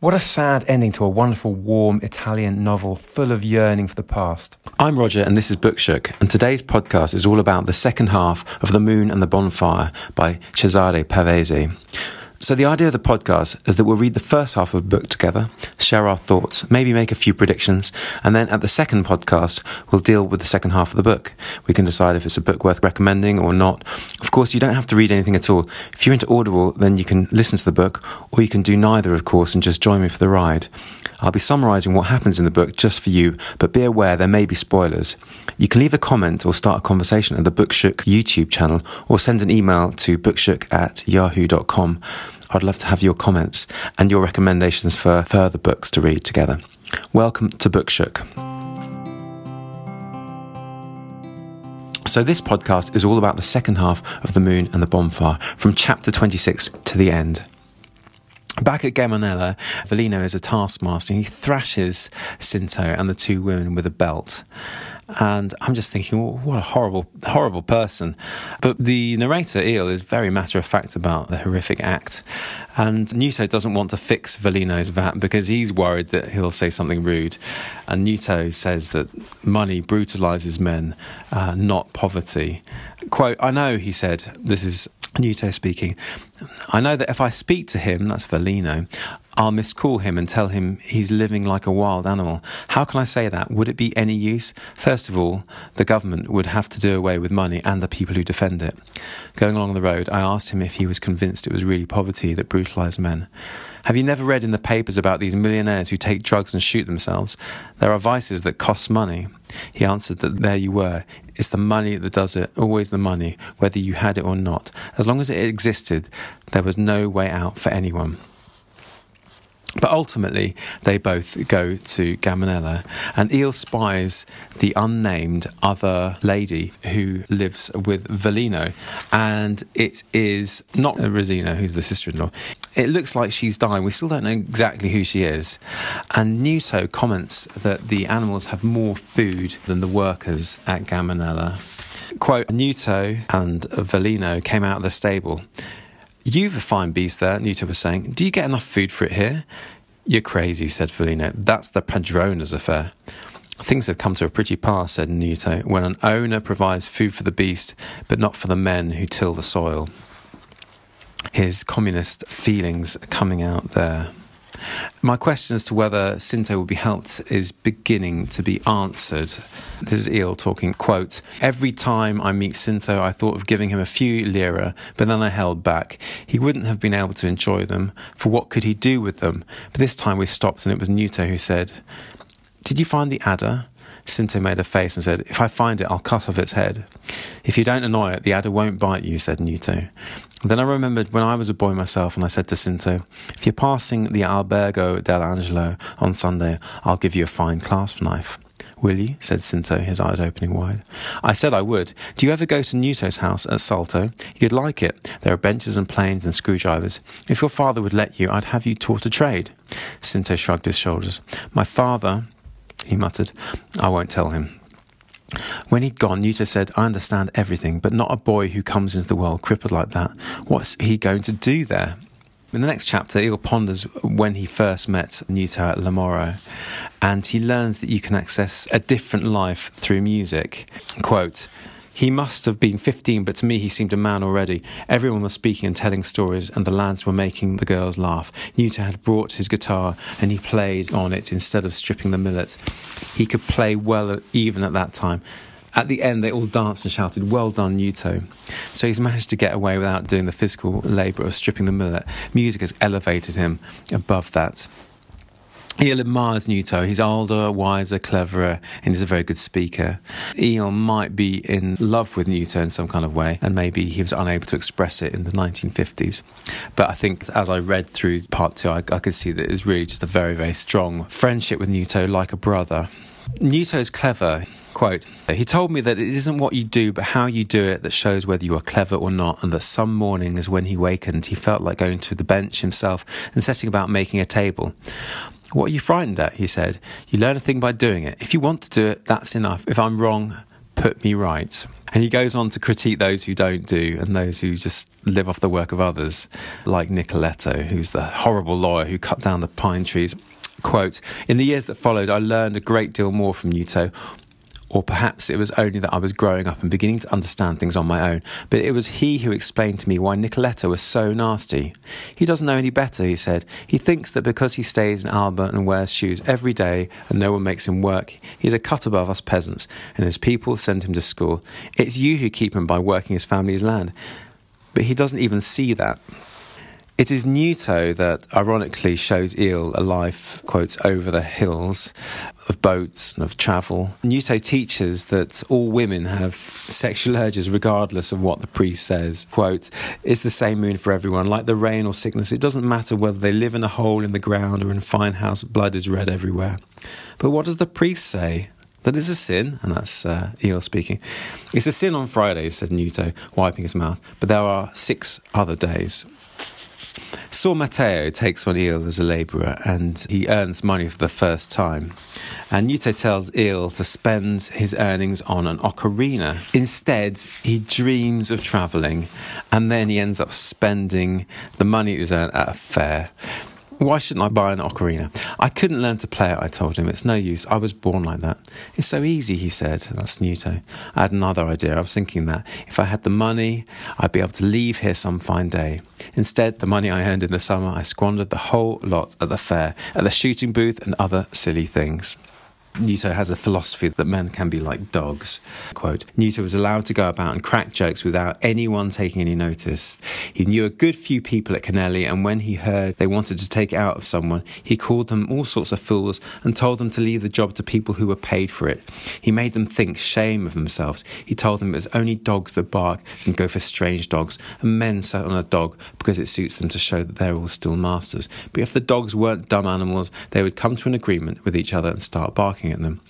What a sad ending to a wonderful, warm Italian novel full of yearning for the past. I'm Roger, and this is Bookshook, and today's podcast is all about the second half of The Moon and the Bonfire by Cesare Pavese. So, the idea of the podcast is that we'll read the first half of a book together, share our thoughts, maybe make a few predictions, and then at the second podcast, we'll deal with the second half of the book. We can decide if it's a book worth recommending or not. Of course, you don't have to read anything at all. If you're into Audible, then you can listen to the book, or you can do neither, of course, and just join me for the ride. I'll be summarising what happens in the book just for you, but be aware there may be spoilers. You can leave a comment or start a conversation at the Bookshook YouTube channel or send an email to bookshook at yahoo.com. I'd love to have your comments and your recommendations for further books to read together. Welcome to Bookshook. So, this podcast is all about the second half of The Moon and the Bonfire, from chapter 26 to the end. Back at Gaminella, Velino is a taskmaster. He thrashes Cinto and the two women with a belt. And I'm just thinking, well, what a horrible, horrible person. But the narrator, Eel, is very matter of fact about the horrific act. And Nuto doesn't want to fix Velino's vat because he's worried that he'll say something rude. And Nuto says that money brutalizes men, uh, not poverty. Quote, I know, he said, this is Nuto speaking. I know that if I speak to him, that's Velino, I'll miscall him and tell him he's living like a wild animal. How can I say that? Would it be any use? First of all, the government would have to do away with money and the people who defend it. Going along the road, I asked him if he was convinced it was really poverty that brutalized men. Have you never read in the papers about these millionaires who take drugs and shoot themselves? There are vices that cost money. He answered that there you were. It's the money that does it, always the money, whether you had it or not. As long as it existed, there was no way out for anyone. But ultimately, they both go to Gaminella, and Eel spies the unnamed other lady who lives with Velino, and it is not Rosina, who's the sister in law. It looks like she's dying. We still don't know exactly who she is. And Nuto comments that the animals have more food than the workers at Gaminella. Quote Nuto and Velino came out of the stable. You've a fine beast there, Nuto was saying. Do you get enough food for it here? You're crazy, said Velino. That's the Padrona's affair. Things have come to a pretty pass, said Nuto, eh, when an owner provides food for the beast, but not for the men who till the soil. His communist feelings are coming out there. My question as to whether Cinto will be helped is beginning to be answered. This is Eel talking, quote, Every time I meet Cinto, I thought of giving him a few lira, but then I held back. He wouldn't have been able to enjoy them, for what could he do with them? But this time we stopped and it was Nuto who said, Did you find the adder? Sinto made a face and said, If I find it, I'll cut off its head. If you don't annoy it, the adder won't bite you, said Nuto. Then I remembered when I was a boy myself and I said to Cinto, If you're passing the Albergo dell'Angelo on Sunday, I'll give you a fine clasp knife. Will you? said Cinto, his eyes opening wide. I said I would. Do you ever go to Nuto's house at Salto? You'd like it. There are benches and planes and screwdrivers. If your father would let you, I'd have you taught a trade. Cinto shrugged his shoulders. My father, he muttered, I won't tell him. When he'd gone, Nuto said, I understand everything, but not a boy who comes into the world crippled like that. What's he going to do there? In the next chapter, Eel ponders when he first met Nuto at La Mora, and he learns that you can access a different life through music. Quote, he must have been 15, but to me he seemed a man already. Everyone was speaking and telling stories, and the lads were making the girls laugh. Nuto had brought his guitar, and he played on it instead of stripping the millet. He could play well even at that time. At the end, they all danced and shouted, Well done, Nuto. So he's managed to get away without doing the physical labour of stripping the millet. Music has elevated him above that. Eel admires Nuto. He's older, wiser, cleverer, and he's a very good speaker. Eel might be in love with Nuto in some kind of way, and maybe he was unable to express it in the 1950s. But I think as I read through part two, I, I could see that it's really just a very, very strong friendship with Nuto, like a brother. Nuto is clever. Quote, he told me that it isn't what you do, but how you do it that shows whether you are clever or not, and that some mornings when he wakened, he felt like going to the bench himself and setting about making a table. What are you frightened at? He said. You learn a thing by doing it. If you want to do it, that's enough. If I'm wrong, put me right. And he goes on to critique those who don't do and those who just live off the work of others, like Nicoletto, who's the horrible lawyer who cut down the pine trees. Quote, in the years that followed, I learned a great deal more from Nuto, or perhaps it was only that I was growing up and beginning to understand things on my own, but it was he who explained to me why Nicoletto was so nasty. He doesn't know any better, he said. He thinks that because he stays in Alba and wears shoes every day and no one makes him work, he's a cut above us peasants, and his people send him to school. It's you who keep him by working his family's land. But he doesn't even see that. It is Nuto that ironically shows Eel a life, quotes, over the hills of boats and of travel. Nuto teaches that all women have sexual urges regardless of what the priest says. Quote, it's the same moon for everyone, like the rain or sickness. It doesn't matter whether they live in a hole in the ground or in a fine house, blood is red everywhere. But what does the priest say? That is a sin, and that's uh, Eel speaking. It's a sin on Fridays, said Nuto, wiping his mouth, but there are six other days. Sor Matteo takes on Eel as a labourer and he earns money for the first time. And Nuto tells Eel to spend his earnings on an ocarina. Instead, he dreams of travelling and then he ends up spending the money he's earned at a fair. Why shouldn't I buy an ocarina? I couldn't learn to play it, I told him. It's no use. I was born like that. It's so easy, he said. That's Nuto. I had another idea. I was thinking that if I had the money, I'd be able to leave here some fine day. Instead, the money I earned in the summer, I squandered the whole lot at the fair, at the shooting booth, and other silly things. Nuto has a philosophy that men can be like dogs. Quote, Nuto was allowed to go about and crack jokes without anyone taking any notice. He knew a good few people at Canelli, and when he heard they wanted to take it out of someone, he called them all sorts of fools and told them to leave the job to people who were paid for it. He made them think shame of themselves. He told them it was only dogs that bark and go for strange dogs, and men sat on a dog because it suits them to show that they're all still masters. But if the dogs weren't dumb animals, they would come to an agreement with each other and start barking looking at them.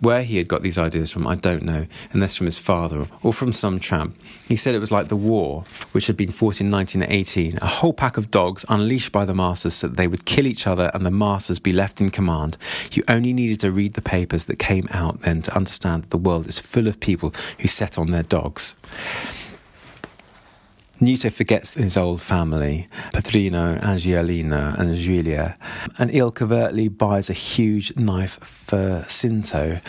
Where he had got these ideas from, I don't know, unless from his father or from some tramp. He said it was like the war, which had been fought in 1918, a whole pack of dogs unleashed by the masters so that they would kill each other and the masters be left in command. You only needed to read the papers that came out then to understand that the world is full of people who set on their dogs. Nuto forgets his old family, Petrino, Angiolino, and Giulia, and Eel covertly buys a huge knife for Cinto.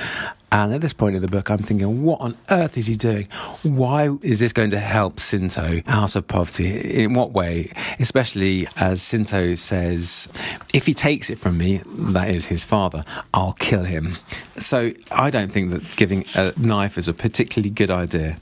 And at this point in the book, I'm thinking, what on earth is he doing? Why is this going to help Cinto out of poverty? In what way? Especially as Cinto says, if he takes it from me, that is his father, I'll kill him. So I don't think that giving a knife is a particularly good idea.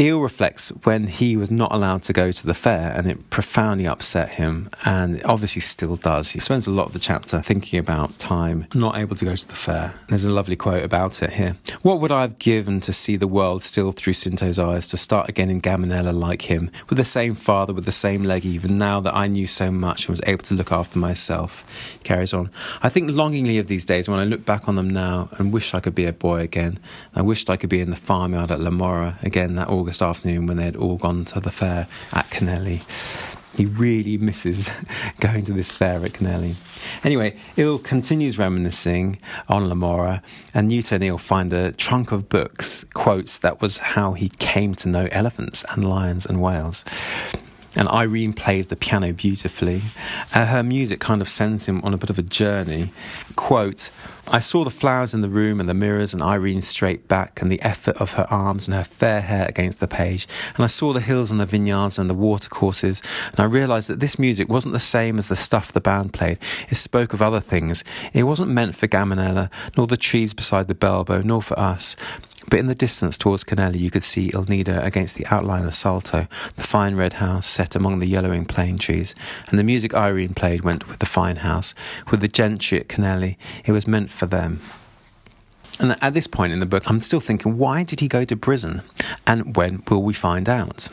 Eel reflects when he was not allowed to go to the fair and it profoundly upset him, and obviously still does. He spends a lot of the chapter thinking about time not able to go to the fair. There's a lovely quote about it here. What would I have given to see the world still through Cinto's eyes, to start again in Gaminella like him, with the same father, with the same leg, even now that I knew so much and was able to look after myself? He carries on. I think longingly of these days when I look back on them now and wish I could be a boy again. I wished I could be in the farmyard at Lamora again that August afternoon when they'd all gone to the fair at Canelli. He really misses going to this fair at Canelli. Anyway, Eel continues reminiscing on Lamora, and Nuto and Eel find a trunk of books, quotes, that was how he came to know elephants and lions and whales and Irene plays the piano beautifully. Uh, her music kind of sends him on a bit of a journey. Quote, I saw the flowers in the room and the mirrors and Irene's straight back and the effort of her arms and her fair hair against the page. And I saw the hills and the vineyards and the watercourses. And I realized that this music wasn't the same as the stuff the band played. It spoke of other things. It wasn't meant for Gaminella, nor the trees beside the Belbo, nor for us. But in the distance towards Canelli, you could see Il Nido against the outline of Salto, the fine red house set among the yellowing plane trees. And the music Irene played went with the fine house. With the gentry at Canelli, it was meant for them. And at this point in the book, I'm still thinking, why did he go to prison? And when will we find out?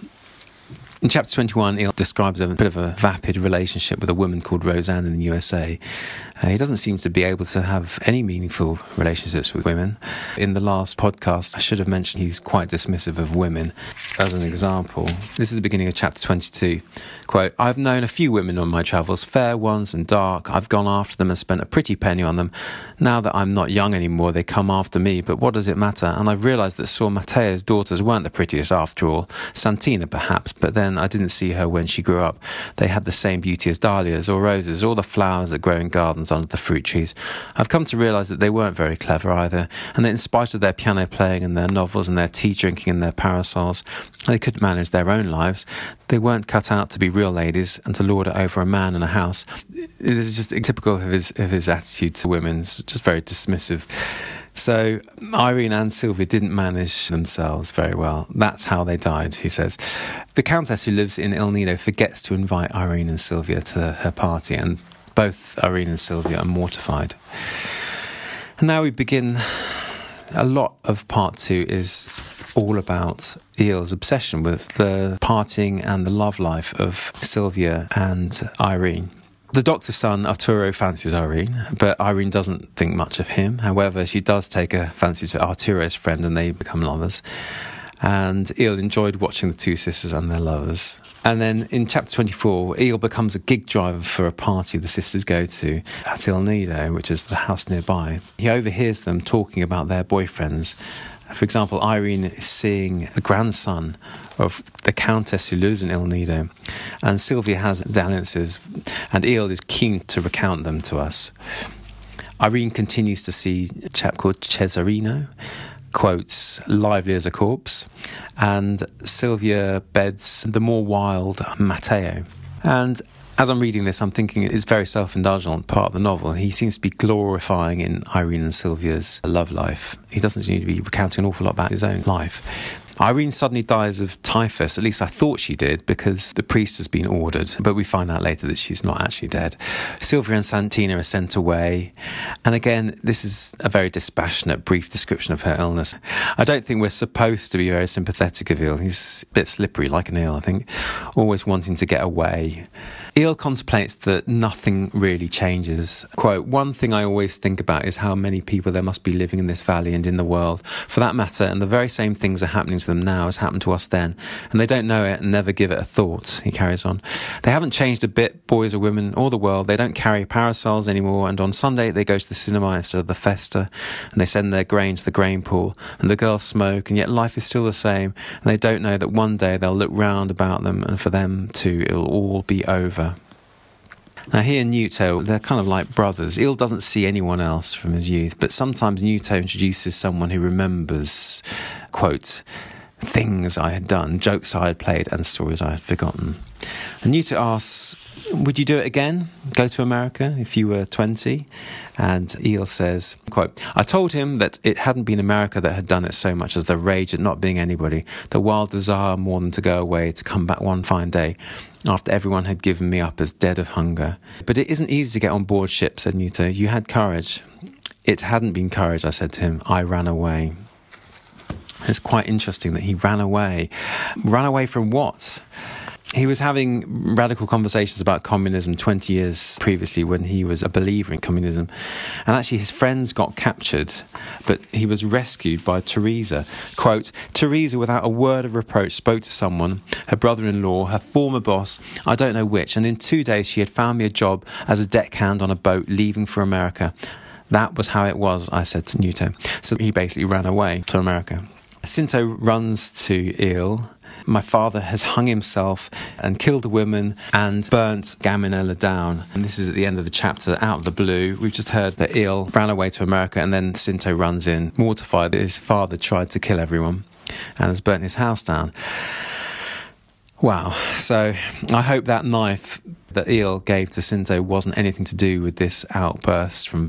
In chapter 21, Eel describes a bit of a vapid relationship with a woman called Roseanne in the USA. Uh, he doesn't seem to be able to have any meaningful relationships with women. In the last podcast, I should have mentioned he's quite dismissive of women. As an example, this is the beginning of chapter 22. Quote, I've known a few women on my travels, fair ones and dark. I've gone after them and spent a pretty penny on them. Now that I'm not young anymore, they come after me, but what does it matter? And I've realised that Sor Matteo's daughters weren't the prettiest after all. Santina, perhaps, but then I didn't see her when she grew up. They had the same beauty as dahlias or roses, all the flowers that grow in gardens under the fruit trees. I've come to realise that they weren't very clever either, and that in spite of their piano playing and their novels and their tea drinking and their parasols, they couldn't manage their own lives. They weren't cut out to be real ladies and to lord it over a man in a house. This is just typical of his of his attitude to women. It's just very dismissive. So Irene and Sylvia didn't manage themselves very well. That's how they died, he says. The Countess who lives in Il Nido forgets to invite Irene and Sylvia to her party, and both Irene and Sylvia are mortified. And now we begin. A lot of part two is all about Eel's obsession with the partying and the love life of Sylvia and Irene. The doctor's son, Arturo, fancies Irene, but Irene doesn't think much of him. However, she does take a fancy to Arturo's friend and they become lovers. And Eel enjoyed watching the two sisters and their lovers. And then in chapter 24, Eel becomes a gig driver for a party the sisters go to at Il Nido, which is the house nearby. He overhears them talking about their boyfriends for example, Irene is seeing the grandson of the Countess who lives in Il Nido, and Sylvia has dalliances, and Eel is keen to recount them to us. Irene continues to see a chap called Cesarino, quotes lively as a corpse, and Sylvia beds the more wild Matteo. And as I'm reading this, I'm thinking it's very self indulgent part of the novel. He seems to be glorifying in Irene and Sylvia's love life. He doesn't seem to be recounting an awful lot about his own life. Irene suddenly dies of typhus. At least I thought she did because the priest has been ordered, but we find out later that she's not actually dead. Sylvia and Santina are sent away. And again, this is a very dispassionate, brief description of her illness. I don't think we're supposed to be very sympathetic of Eel. He's a bit slippery, like an eel, I think, always wanting to get away. Eel contemplates that nothing really changes. Quote, one thing I always think about is how many people there must be living in this valley and in the world, for that matter, and the very same things are happening to them now as happened to us then, and they don't know it and never give it a thought, he carries on. They haven't changed a bit, boys or women, or the world. They don't carry parasols anymore, and on Sunday they go to the cinema instead of the festa, and they send their grain to the grain pool, and the girls smoke, and yet life is still the same, and they don't know that one day they'll look round about them, and for them too, it'll all be over. Now, here, Nuto, they're kind of like brothers. Eel doesn't see anyone else from his youth, but sometimes Nuto introduces someone who remembers, quote, things I had done, jokes I had played, and stories I had forgotten. And Nuto asks, Would you do it again? Go to America if you were 20? And Eel says, quote, I told him that it hadn't been America that had done it so much as the rage at not being anybody, the wild desire more than to go away, to come back one fine day after everyone had given me up as dead of hunger. But it isn't easy to get on board ship, said Nuto. You had courage. It hadn't been courage, I said to him. I ran away. It's quite interesting that he ran away. Ran away from what? He was having radical conversations about communism 20 years previously when he was a believer in communism. And actually, his friends got captured, but he was rescued by Teresa. Quote Teresa, without a word of reproach, spoke to someone, her brother in law, her former boss, I don't know which, and in two days she had found me a job as a deckhand on a boat leaving for America. That was how it was, I said to Nuto. So he basically ran away to America. Cinto runs to Eel my father has hung himself and killed a woman and burnt Gaminella down. And this is at the end of the chapter, out of the blue. We've just heard that Eel ran away to America and then Cinto runs in, mortified that his father tried to kill everyone and has burnt his house down. Wow. So I hope that knife that Eel gave to Cinto wasn't anything to do with this outburst from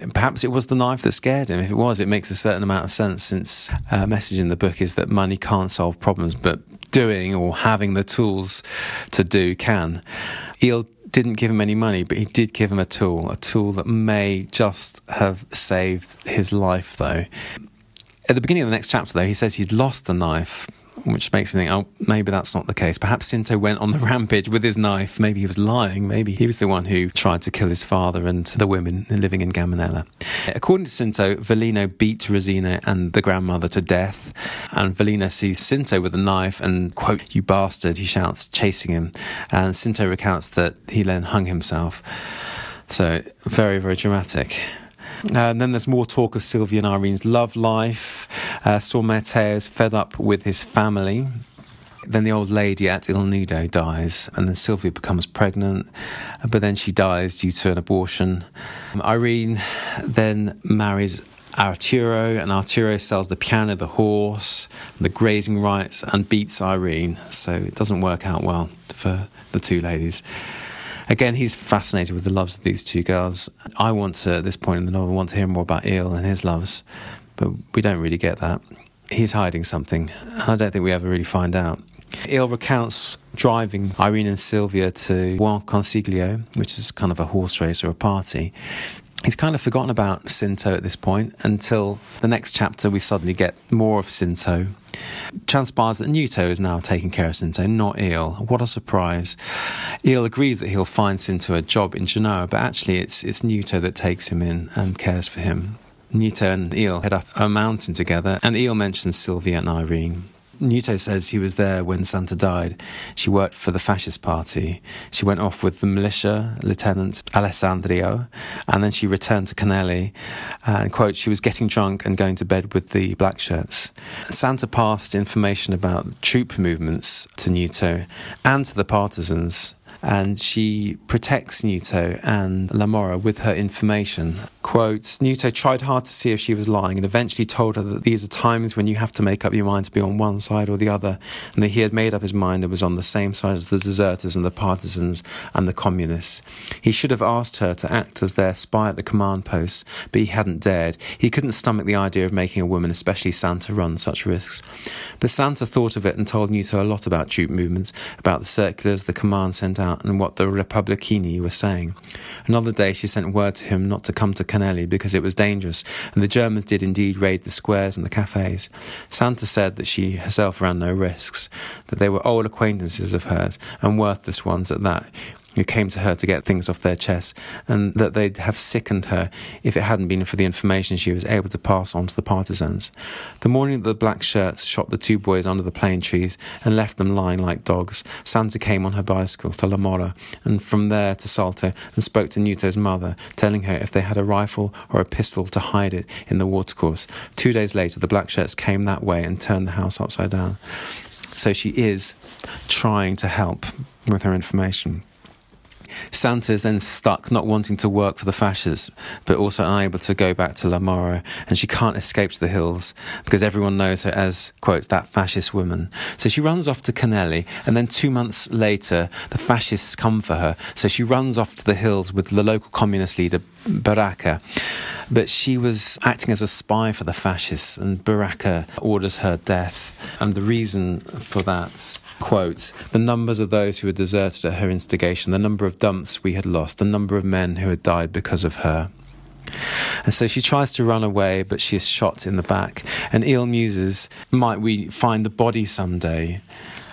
Velino. Perhaps it was the knife that scared him. If it was, it makes a certain amount of sense since a uh, message in the book is that money can't solve problems, but doing or having the tools to do can. Eel didn't give him any money, but he did give him a tool, a tool that may just have saved his life, though. At the beginning of the next chapter, though, he says he'd lost the knife which makes me think, oh, maybe that's not the case. Perhaps Cinto went on the rampage with his knife. Maybe he was lying. Maybe he was the one who tried to kill his father and the women living in Gaminella. According to Cinto, Velino beat Rosina and the grandmother to death. And Velino sees Cinto with a knife and, quote, you bastard, he shouts, chasing him. And Cinto recounts that he then hung himself. So, very, very dramatic. And then there's more talk of Sylvia and Irene's love life. Uh, Sor Matteo is fed up with his family. Then the old lady at Il Nido dies, and then Sylvia becomes pregnant, but then she dies due to an abortion. Irene then marries Arturo, and Arturo sells the piano, the horse, the grazing rights, and beats Irene. So it doesn't work out well for the two ladies again, he's fascinated with the loves of these two girls. I want to, at this point in the novel, want to hear more about Eel and his loves, but we don't really get that. He's hiding something, and I don't think we ever really find out. Eel recounts driving Irene and Sylvia to Buon Consiglio, which is kind of a horse race or a party, he's kind of forgotten about Cinto at this point until the next chapter we suddenly get more of Cinto. Transpires that Nuto is now taking care of Cinto, not Eel. What a surprise. Eel agrees that he'll find Cinto a job in Genoa, but actually it's, it's Nuto that takes him in and cares for him. Nuto and Eel head up a mountain together, and Eel mentions Sylvia and Irene. Nuto says he was there when Santa died. She worked for the fascist party. She went off with the militia, Lieutenant Alessandro, and then she returned to Canelli. Uh, and, quote, she was getting drunk and going to bed with the black shirts. Santa passed information about troop movements to Nuto and to the partisans and she protects Nuto and Lamora with her information. Quotes Nuto tried hard to see if she was lying and eventually told her that these are times when you have to make up your mind to be on one side or the other, and that he had made up his mind and was on the same side as the deserters and the partisans and the communists. He should have asked her to act as their spy at the command posts, but he hadn't dared. He couldn't stomach the idea of making a woman, especially Santa, run such risks. But Santa thought of it and told Nuto a lot about troop movements, about the circulars the command sent out and what the Republicini were saying. Another day she sent word to him not to come to Canelli because it was dangerous, and the Germans did indeed raid the squares and the cafes. Santa said that she herself ran no risks, that they were old acquaintances of hers, and worthless ones at that, who came to her to get things off their chests, and that they'd have sickened her if it hadn't been for the information she was able to pass on to the partisans. The morning that the black shirts shot the two boys under the plane trees and left them lying like dogs, Santa came on her bicycle to La Mora, and from there to Salto, and spoke to Nuto's mother, telling her if they had a rifle or a pistol to hide it in the watercourse. Two days later, the black shirts came that way and turned the house upside down. So she is trying to help with her information. Santa's then stuck, not wanting to work for the fascists, but also unable to go back to La Mora, and she can't escape to the hills because everyone knows her as, quote, that fascist woman. So she runs off to Canelli, and then two months later, the fascists come for her. So she runs off to the hills with the local communist leader, Baracca. But she was acting as a spy for the fascists, and Baracca orders her death. And the reason for that quote, the numbers of those who had deserted at her instigation, the number of dumps we had lost, the number of men who had died because of her. And so she tries to run away, but she is shot in the back. And Eel muses, might we find the body someday?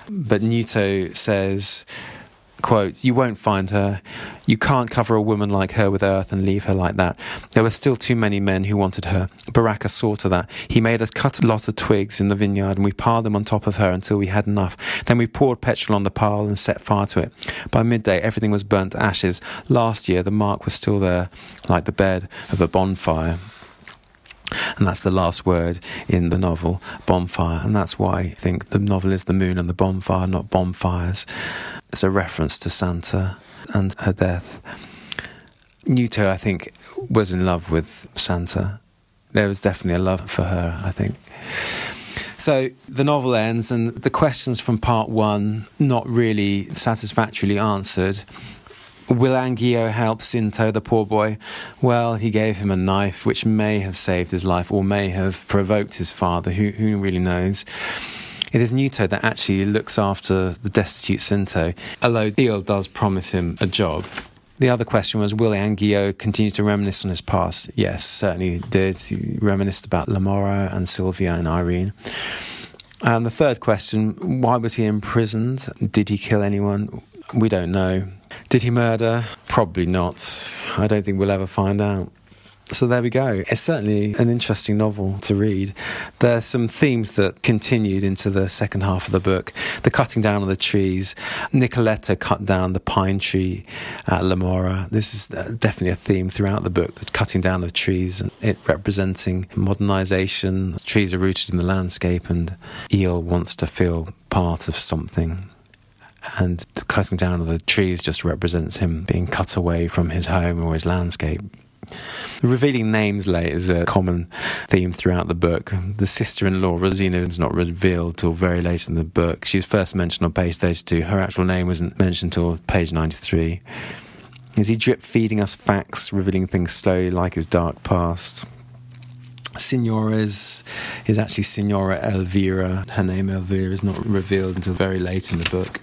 But Nuto says, quote, You won't find her. You can't cover a woman like her with earth and leave her like that. There were still too many men who wanted her. Baracca saw to that. He made us cut a lot of twigs in the vineyard and we piled them on top of her until we had enough. Then we poured petrol on the pile and set fire to it. By midday, everything was burnt to ashes. Last year, the mark was still there, like the bed of a bonfire. And that's the last word in the novel, bonfire. And that's why I think the novel is The Moon and the Bonfire, not bonfires. It's a reference to Santa and her death. Nuto, I think, was in love with Santa. There was definitely a love for her, I think. So the novel ends, and the questions from part one not really satisfactorily answered. Will Anguilla help Cinto, the poor boy? Well, he gave him a knife, which may have saved his life or may have provoked his father. Who, who really knows? It is Nuto that actually looks after the destitute Cinto, although Eel does promise him a job. The other question was, will Anguilla continue to reminisce on his past? Yes, certainly did. He reminisced about Lamora and Sylvia and Irene. And the third question why was he imprisoned? Did he kill anyone? We don't know. Did he murder? Probably not. I don't think we'll ever find out. So there we go. It's certainly an interesting novel to read. There's some themes that continued into the second half of the book. The cutting down of the trees. Nicoletto cut down the pine tree at La Mora. This is uh, definitely a theme throughout the book, the cutting down of trees and it representing modernization. Trees are rooted in the landscape and Eel wants to feel part of something and the cutting down of the trees just represents him being cut away from his home or his landscape. Revealing names late is a common theme throughout the book. The sister in law, Rosina, is not revealed till very late in the book. She was first mentioned on page 32. Her actual name wasn't mentioned till page 93. Is he drip feeding us facts, revealing things slowly like his dark past? Signora is, actually Signora Elvira. Her name Elvira is not revealed until very late in the book.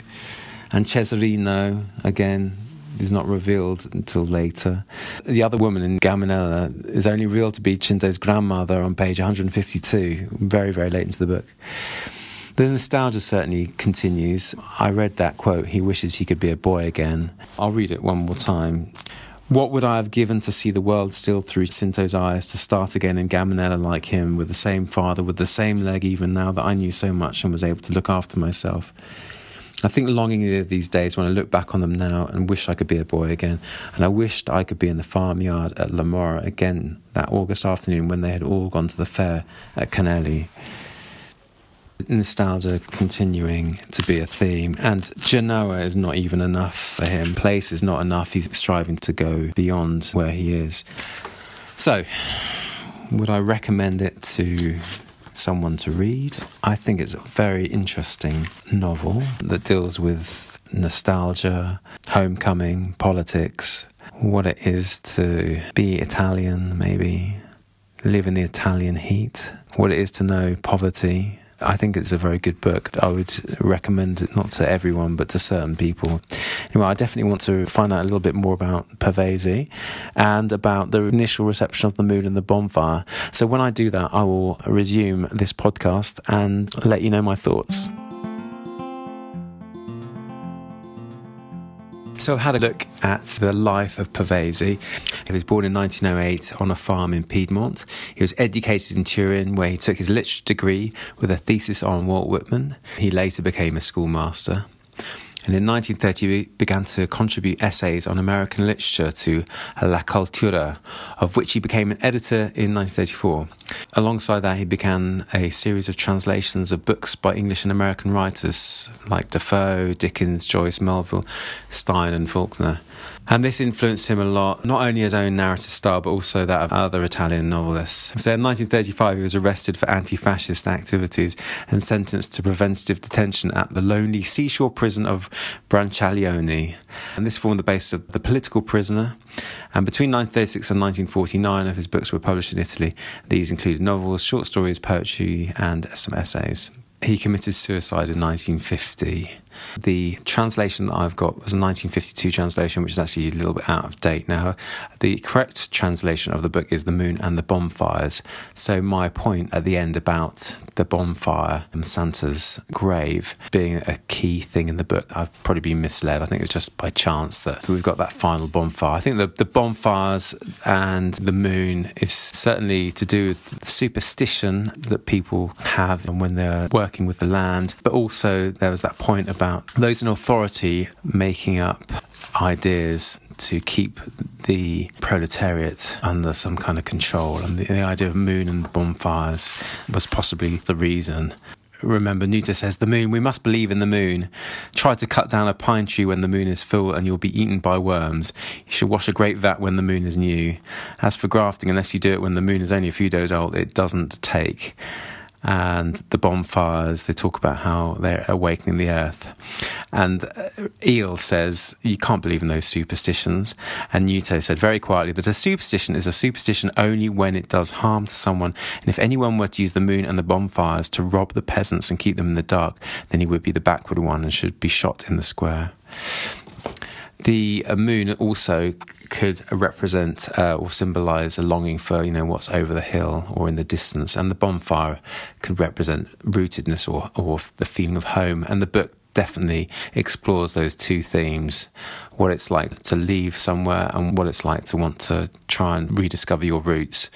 And Cesarino, again, is not revealed until later. The other woman in Gaminella is only revealed to be Cinte's grandmother on page 152, very, very late into the book. The nostalgia certainly continues. I read that quote, he wishes he could be a boy again. I'll read it one more time. What would I have given to see the world still through Cinto's eyes, to start again in Gaminella like him, with the same father, with the same leg, even now that I knew so much and was able to look after myself? I think longingly these days when I look back on them now and wish I could be a boy again. And I wished I could be in the farmyard at Lamora again that August afternoon when they had all gone to the fair at Canelli nostalgia continuing to be a theme, and Genoa is not even enough for him. Place is not enough. He's striving to go beyond where he is. So, would I recommend it to someone to read? I think it's a very interesting novel that deals with nostalgia, homecoming, politics, what it is to be Italian, maybe live in the Italian heat, what it is to know poverty, I think it's a very good book. I would recommend it not to everyone, but to certain people. Anyway, I definitely want to find out a little bit more about Pavese and about the initial reception of the moon and the bonfire. So when I do that, I will resume this podcast and let you know my thoughts. So I've had a look at the life of Pavese. He was born in 1908 on a farm in Piedmont. He was educated in Turin, where he took his literature degree with a thesis on Walt Whitman. He later became a schoolmaster and in 1930 he began to contribute essays on American literature to La Cultura, of which he became an editor in 1934. Alongside that, he began a series of translations of books by English and American writers like Defoe, Dickens, Joyce, Melville, Stein, and Faulkner. And this influenced him a lot, not only his own narrative style, but also that of other Italian novelists. So in 1935, he was arrested for anti fascist activities and sentenced to preventative detention at the lonely seashore prison of Brancaleone. And this formed the basis of The Political Prisoner. And between 1936 and 1949 of his books were published in Italy. These included novels, short stories, poetry, and some essays. He committed suicide in 1950. The translation that I've got was a 1952 translation, which is actually a little bit out of date now. The correct translation of the book is The Moon and the Bonfires. So, my point at the end about the bonfire and Santa's grave being a key thing in the book, I've probably been misled. I think it's just by chance that we've got that final bonfire. I think the, the bonfires and the moon is certainly to do with superstition that people have when they're working with the land, but also there was that point about about those in authority making up ideas to keep the proletariat under some kind of control. And the, the, idea of moon and bonfires was possibly the reason. Remember, Nuto says, The moon, we must believe in the moon. Try to cut down a pine tree when the moon is full and you'll be eaten by worms. You should wash a grape vat when the moon is new. As for grafting, unless you do it when the moon is only a few days old, it doesn't take and the bonfires. They talk about how they're awakening the earth. And uh, Eel says, You can't believe in those superstitions. And Nuto said very quietly that a superstition is a superstition only when it does harm to someone. And if anyone were to use the moon and the bonfires to rob the peasants and keep them in the dark, then he would be the backward one and should be shot in the square. The uh, moon also could represent uh, or symbolize a longing for, you know, what's over the hill or in the distance. And the bonfire could represent rootedness or, or the feeling of home. And the book definitely explores those two themes what it's like to leave somewhere and what it's like to want to try and rediscover your roots.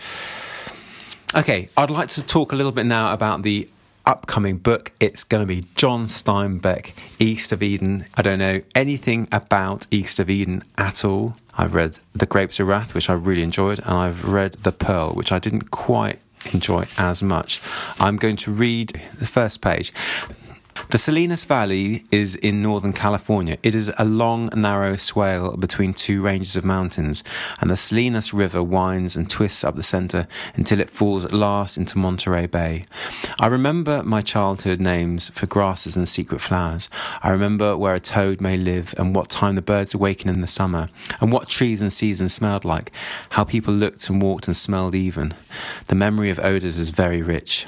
Okay, I'd like to talk a little bit now about the upcoming book. It's going to be John Steinbeck, East of Eden. I don't know anything about East of Eden at all. I've read The Grapes of Wrath, which I really enjoyed, and I've read The Pearl, which I didn't quite enjoy as much. I'm going to read the first page. The Salinas Valley is in northern California. It is a long, narrow swale between two ranges of mountains, and the Salinas River winds and twists up the center until it falls at last into Monterey Bay. I remember my childhood names for grasses and secret flowers. I remember where a toad may live and what time the birds awaken in the summer, and what trees and seasons smelled like, how people looked and walked and smelled even. The memory of odors is very rich.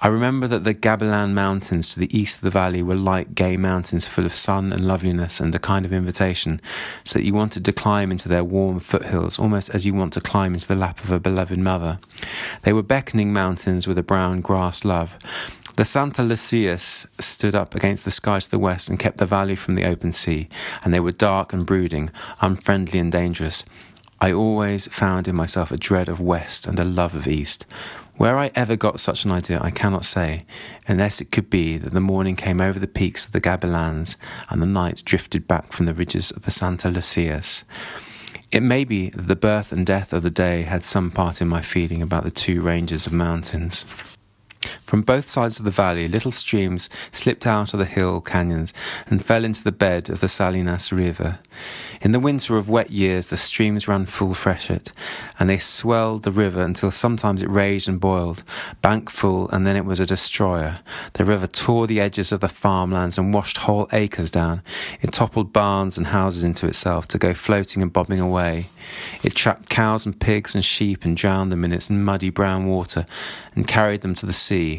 I remember that the Gabilan Mountains to the east of the valley were like gay mountains full of sun and loveliness and a kind of invitation, so that you wanted to climb into their warm foothills almost as you want to climb into the lap of a beloved mother. They were beckoning mountains with a brown grass love. The Santa Lucias stood up against the sky to the west and kept the valley from the open sea, and they were dark and brooding, unfriendly and dangerous. I always found in myself a dread of west and a love of east. Where I ever got such an idea, I cannot say, unless it could be that the morning came over the peaks of the Gabilans and the night drifted back from the ridges of the Santa Lucias. It may be that the birth and death of the day had some part in my feeling about the two ranges of mountains. From both sides of the valley, little streams slipped out of the hill canyons and fell into the bed of the Salinas River. In the winter of wet years, the streams ran full freshet, and they swelled the river until sometimes it raged and boiled, bank full, and then it was a destroyer. The river tore the edges of the farmlands and washed whole acres down. It toppled barns and houses into itself to go floating and bobbing away. It trapped cows and pigs and sheep and drowned them in its muddy brown water and carried them to the sea.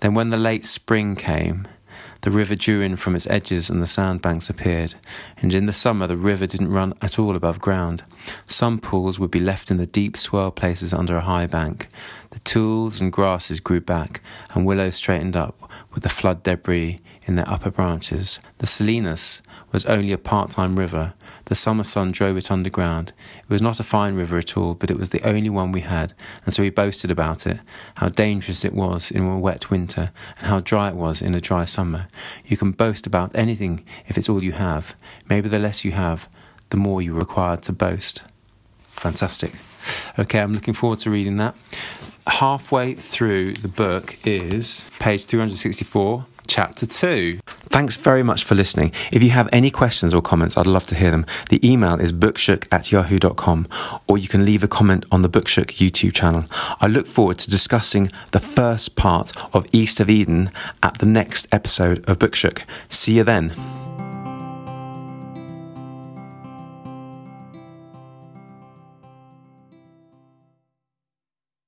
Then, when the late spring came, the river drew in from its edges and the sandbanks appeared, and in the summer the river didn't run at all above ground. Some pools would be left in the deep swell places under a high bank. The tules and grasses grew back, and willows straightened up with the flood debris in their upper branches. The Salinas was only a part time river. The summer sun drove it underground. It was not a fine river at all, but it was the only one we had, and so we boasted about it how dangerous it was in a wet winter, and how dry it was in a dry summer. You can boast about anything if it's all you have. Maybe the less you have, the more you're required to boast. Fantastic. Okay, I'm looking forward to reading that. Halfway through the book is page 364 chapter 2. Thanks very much for listening. If you have any questions or comments, I'd love to hear them. The email is bookshook at yahoo.com or you can leave a comment on the Bookshook YouTube channel. I look forward to discussing the first part of East of Eden at the next episode of Bookshook. See you then.